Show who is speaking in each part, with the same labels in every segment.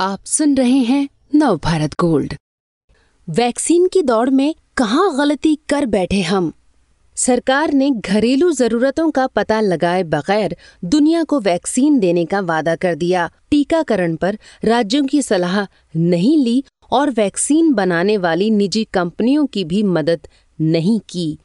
Speaker 1: आप सुन रहे हैं नव भारत गोल्ड। वैक्सीन की दौड़ में कहाँ गलती कर बैठे हम? सरकार ने घरेलू जरूरतों का पता लगाए बगैर दुनिया को वैक्सीन देने का वादा कर दिया। टीकाकरण पर राज्यों की सलाह नहीं ली और वैक्सीन बनाने वाली निजी कंपनियों की भी मदद नहीं की।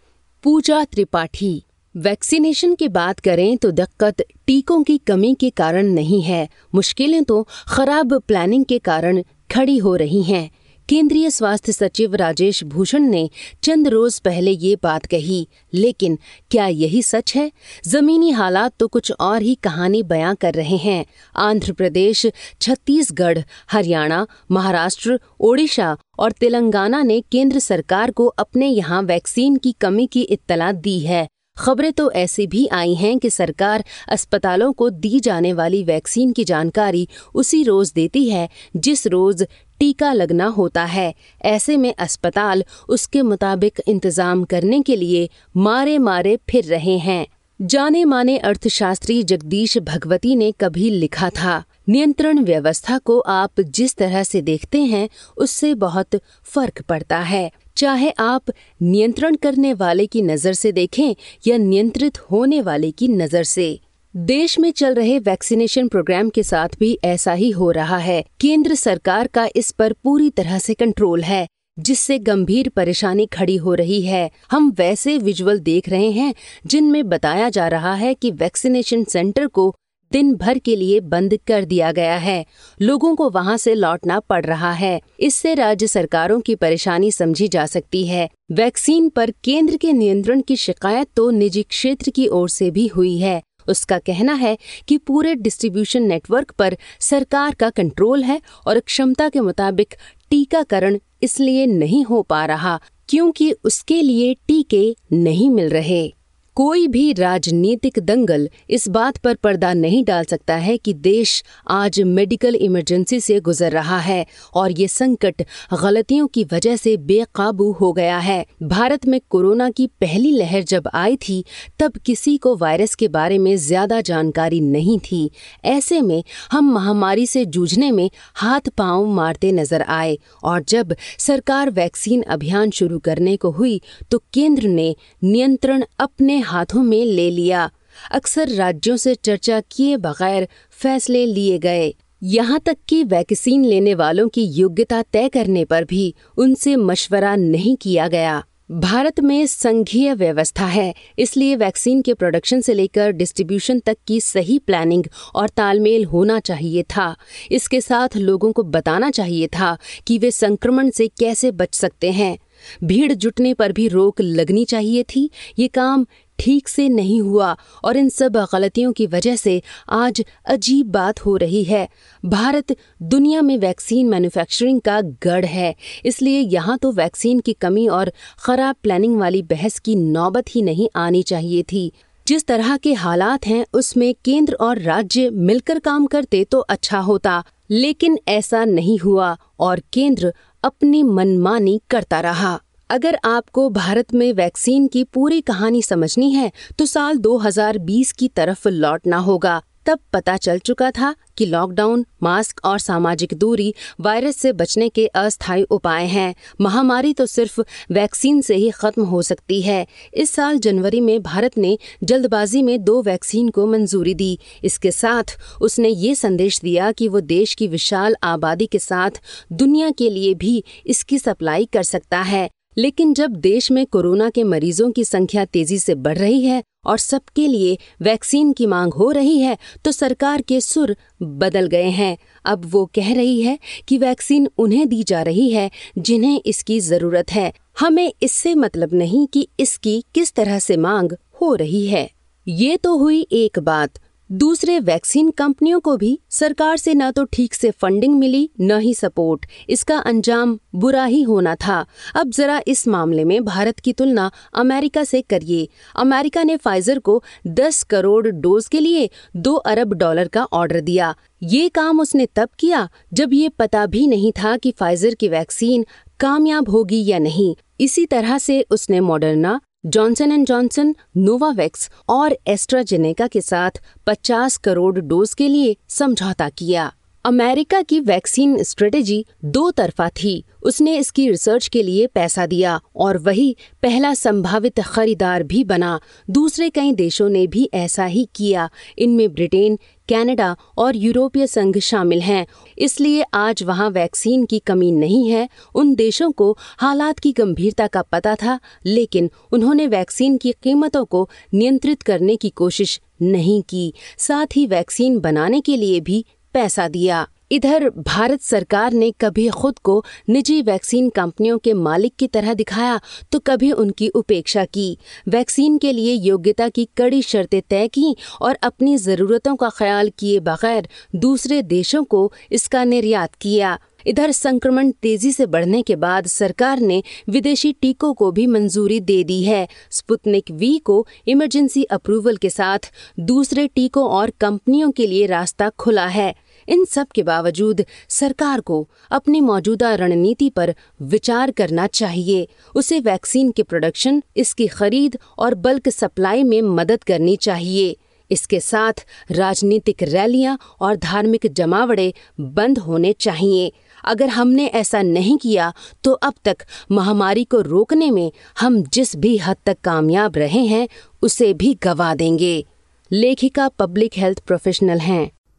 Speaker 1: पूजा त्रिपाठी वैक्सीनेशन की बात करें तो दिक्कत टीकों की कमी के कारण नहीं है। मुश्किलें तो खराब प्लानिंग के कारण खड़ी हो रही हैं। केंद्रीय स्वास्थ्य सचिव राजेश भूषण ने चंद रोज पहले ये बात कही, लेकिन क्या यही सच है? जमीनी हालात तो कुछ और ही कहानी बयां कर रहे हैं। आंध्र प्रदेश, छत्तीसगढ़, हरियाणा, महाराष्ट्र, ओडिशा और तेलंगाना ने केंद्र सरकार को अपने यहाँ वैक्सीन की कमी की इत्तला दी है। खबरें तो ऐसी भी आई हैं कि सरकार अस्पतालों को दी जाने वाली वैक्सीन की जानकारी उसी रोज देती है, जिस रोज टीका लगना होता है। ऐसे में अस्पताल उसके मुताबिक इंतज़ाम करने के लिए मारे मारे फिर रहे हैं। जाने माने अर्थशास्त्री जगदीश भगवती ने कभी लिखा था। नियंत्रण व्यवस्था को आप जिस तरह से देखते हैं, उससे बहुत फ़र्क पड़ता है। चाहे आप नियंत्रण करने वाले की नज़र से देखें या नियंत्रित होने वाले की नज़र से। देश में चल रहे वैक्सीनेशन प्रोग्राम के साथ भी ऐसा ही हो रहा है। केंद्र सरकार का इस पर पूरी तरह से कंट्रोल है, जिससे गंभीर परेशानी खड़ी हो रही है। हम वैसे विजुअल देख रहे हैं, जिनमें बताया जा रहा है कि वैक्सीनेशन सेंटर को दिन भर के लिए बंद कर दिया गया है। लोगों को वहाँ से लौटना पड़ रहा है। इससे राज्य सरकारों की परेशानी समझी जा सकती है। वैक्सीन पर केंद्र के नियंत्रण की शिकायत तो निजी क्षेत्र की ओर से भी हुई है। उसका कहना है कि पूरे डिस्ट्रीब्यूशन नेटवर्क पर सरकार का कंट्रोल है और क्षमता के मुताबिक टीकाकरण इसलिए नहीं हो पा रहा क्योंकि उसके लिए टीके नहीं मिल रहे। कोई भी राजनीतिक दंगल इस बात पर पर्दा नहीं डाल सकता है कि देश आज मेडिकल इमरजेंसी से गुजर रहा है और ये संकट गलतियों की वजह से बेकाबू हो गया है। भारत में कोरोना की पहली लहर जब आई थी, तब किसी को वायरस के बारे में ज़्यादा जानकारी नहीं थी। ऐसे में हम महामारी से जूझने में हाथ पाँव मारते नज़र आए और जब सरकार वैक्सीन अभियान शुरू करने को हुई तो केंद्र ने नियंत्रण अपने हाथों में ले लिया। अक्सर राज्यों से चर्चा किए बगैर फैसले लिए गए। यहाँ तक कि वैक्सीन लेने वालों की योग्यता तय करने पर भी उनसे मशवरा नहीं किया गया। भारत में संघीय व्यवस्था है, इसलिए वैक्सीन के प्रोडक्शन से लेकर डिस्ट्रीब्यूशन तक की सही प्लानिंग और तालमेल होना चाहिए था। इसके साथ लोगों को बताना चाहिए था कि वे संक्रमण से कैसे बच सकते हैं। भीड़ जुटने पर भी रोक लगनी चाहिए थी। ये काम ठीक से नहीं हुआ और इन सब गलतियों की वजह से आज अजीब बात हो रही है। भारत दुनिया में वैक्सीन मैन्युफैक्चरिंग का गढ़ है, इसलिए यहाँ तो वैक्सीन की कमी और खराब प्लानिंग वाली बहस की नौबत ही नहीं आनी चाहिए थी। जिस तरह के हालात हैं, उसमें केंद्र और राज्य मिलकर काम करते तो अच्छा होता, लेकिन ऐसा नहीं हुआ और केंद्र अपनी मनमानी करता रहा। अगर आपको भारत में वैक्सीन की पूरी कहानी समझनी है तो साल 2020 की तरफ़ लौटना होगा। तब पता चल चुका था कि लॉकडाउन, मास्क और सामाजिक दूरी वायरस से बचने के अस्थायी उपाय हैं। महामारी तो सिर्फ़ वैक्सीन से ही खत्म हो सकती है। इस साल जनवरी में भारत ने जल्दबाजी में दो वैक्सीन को मंजूरी दी। इसके साथ उसने ये संदेश दिया कि वो देश की विशाल आबादी के साथ दुनिया के लिए भी इसकी सप्लाई कर सकता है। लेकिन जब देश में कोरोना के मरीजों की संख्या तेज़ी से बढ़ रही है और सबके लिए वैक्सीन की मांग हो रही है तो सरकार के सुर बदल गए हैं। अब वो कह रही है कि वैक्सीन उन्हें दी जा रही है जिन्हें इसकी ज़रूरत है। हमें इससे मतलब नहीं कि इसकी किस तरह से मांग हो रही है। ये तो हुई एक बात दूसरे वैक्सीन कंपनियों को भी सरकार से न तो ठीक से फंडिंग मिली, न ही सपोर्ट। इसका अंजाम बुरा ही होना था। अब जरा इस मामले में भारत की तुलना अमेरिका से करिए। अमेरिका ने फाइजर को 10 करोड़ डोज के लिए 2 अरब डॉलर का ऑर्डर दिया। ये काम उसने तब किया जब ये पता भी नहीं था कि फाइजर की वैक्सीन कामयाब होगी या नहीं। इसी तरह से उसने Moderna Johnson and Johnson Novavax और एस्ट्राजेनेका के साथ 50 करोड़ डोज के लिए समझौता किया। अमेरिका की वैक्सीन स्ट्रेटेजी दो तरफा थी। उसने इसकी रिसर्च के लिए पैसा दिया और वही पहला संभावित खरीदार भी बना। दूसरे कई देशों ने भी ऐसा ही किया। इनमें ब्रिटेन, कनाडा और यूरोपीय संघ शामिल हैं। इसलिए आज वहाँ वैक्सीन की कमी नहीं है। उन देशों को हालात की गंभीरता का पता था, लेकिन उन्होंने वैक्सीन की कीमतों को नियंत्रित करने की कोशिश नहीं की। साथ ही वैक्सीन बनाने के लिए भी पैसा दिया। इधर, भारत सरकार ने कभी खुद को निजी वैक्सीन कंपनियों के मालिक की तरह दिखाया तो कभी उनकी उपेक्षा की। वैक्सीन के लिए योग्यता की कड़ी शर्तें तय की और अपनी जरूरतों का ख्याल किए बगैर दूसरे देशों को इसका निर्यात किया। इधर, संक्रमण तेज़ी से बढ़ने के बाद सरकार ने विदेशी टीकों को भी मंजूरी दे दी है। स्पुतनिक वी को इमरजेंसी अप्रूवल के साथ दूसरे टीकों और कंपनियों के लिए रास्ता खुला है। इन सब के बावजूद सरकार को अपनी मौजूदा रणनीति पर विचार करना चाहिए। उसे वैक्सीन के प्रोडक्शन, इसकी खरीद और बल्क सप्लाई में मदद करनी चाहिए। इसके साथ राजनीतिक रैलियाँ और धार्मिक जमावड़े बंद होने चाहिए। अगर हमने ऐसा नहीं किया तो अब तक महामारी को रोकने में हम जिस भी हद तक कामयाब रहे हैं, उसे भी गवा देंगे। लेखिका, पब्लिक हेल्थ प्रोफेशनल हैं।